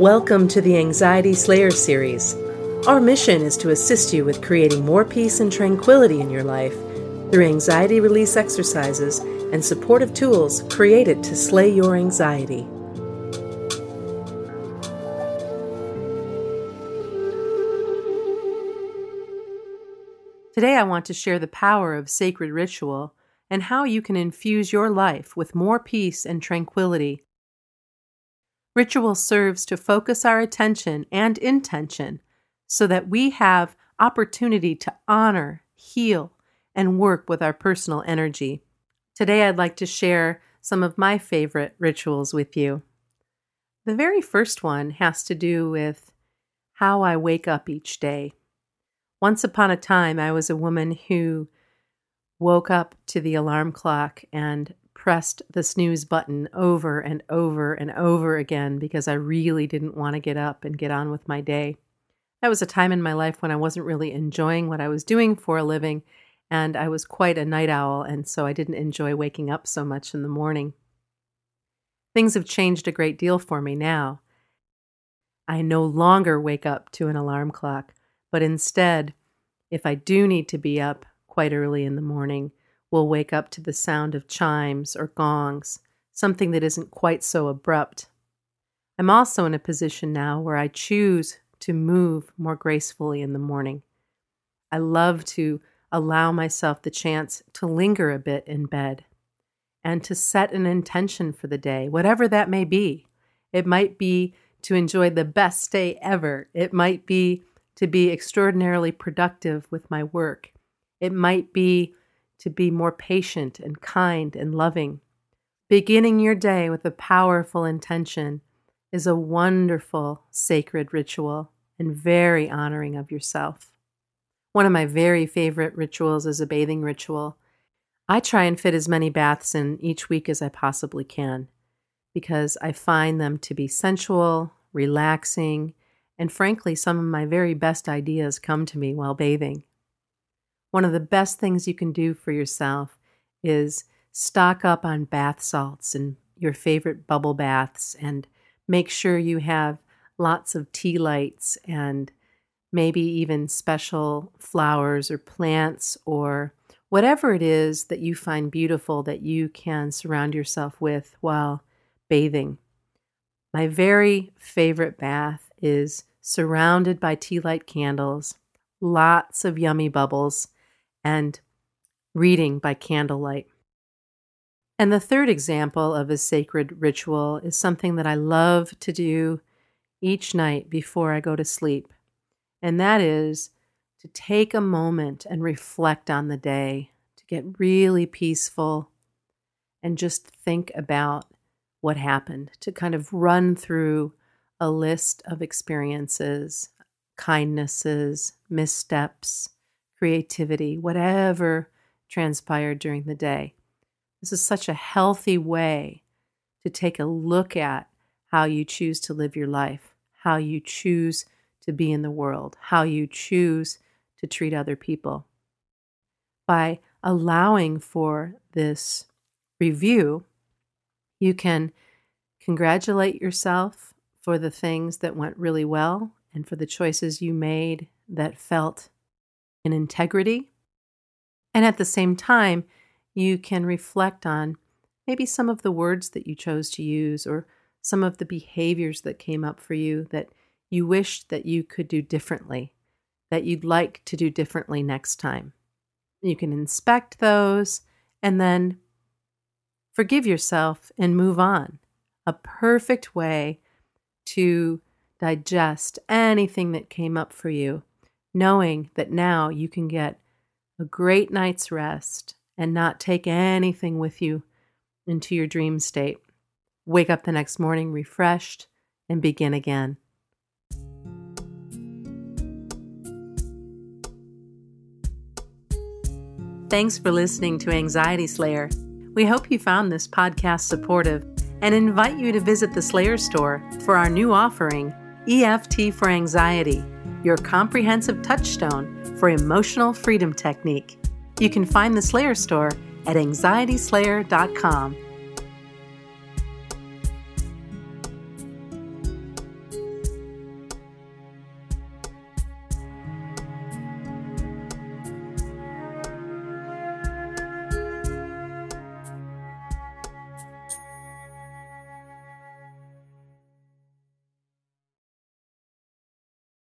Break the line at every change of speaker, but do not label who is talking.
Welcome to the Anxiety Slayer series. Our mission is to assist you with creating more peace and tranquility in your life through anxiety release exercises and supportive tools created to slay your anxiety. Today, I want to share the power of sacred ritual and how you can infuse your life with more peace and tranquility Ritual serves to focus our attention and intention so that we have opportunity to honor, heal, and work with our personal energy. Today, I'd like to share some of my favorite rituals with you. The very first one has to do with how I wake up each day. Once upon a time, I was a woman who woke up to the alarm clock and pressed the snooze button over and over and over again because I really didn't want to get up and get on with my day. That was a time in my life when I wasn't really enjoying what I was doing for a living, and I was quite a night owl, and so I didn't enjoy waking up so much in the morning. Things have changed a great deal for me now. I no longer wake up to an alarm clock, but instead, if I do need to be up quite early in the morning, will wake up to the sound of chimes or gongs, something that isn't quite so abrupt. I'm also in a position now where I choose to move more gracefully in the morning. I love to allow myself the chance to linger a bit in bed and to set an intention for the day, whatever that may be. It might be to enjoy the best day ever. It might be to be extraordinarily productive with my work. It might be to be more patient and kind and loving. Beginning your day with a powerful intention is a wonderful sacred ritual and very honoring of yourself. One of my very favorite rituals is a bathing ritual. I try and fit as many baths in each week as I possibly can because I find them to be sensual, relaxing, and frankly, some of my very best ideas come to me while bathing one of the best things you can do for yourself is stock up on bath salts and your favorite bubble baths and make sure you have lots of tea lights and maybe even special flowers or plants or whatever it is that you find beautiful that you can surround yourself with while bathing. My very favorite bath is surrounded by tea light candles, lots of yummy bubbles, and reading by candlelight. And the third example of a sacred ritual is something that I love to do each night before I go to sleep, and that is to take a moment and reflect on the day, to get really peaceful and just think about what happened, to kind of run through a list of experiences, kindnesses, missteps, creativity, whatever transpired during the day. This is such a healthy way to take a look at how you choose to live your life, how you choose to be in the world, how you choose to treat other people. By allowing for this review, you can congratulate yourself for the things that went really well and for the choices you made that felt in integrity. And at the same time, you can reflect on maybe some of the words that you chose to use or some of the behaviors that came up for you that you wished that you could do differently, that you'd like to do differently next time. You can inspect those and then forgive yourself and move on. A perfect way to digest anything that came up for you knowing that now you can get a great night's rest and not take anything with you into your dream state. Wake up the next morning refreshed and begin again. Thanks for listening to Anxiety Slayer. We hope you found this podcast supportive and invite you to visit the Slayer store for our new offering, EFT for Anxiety your comprehensive touchstone for emotional freedom technique. You can find the Slayer store at anxietyslayer.com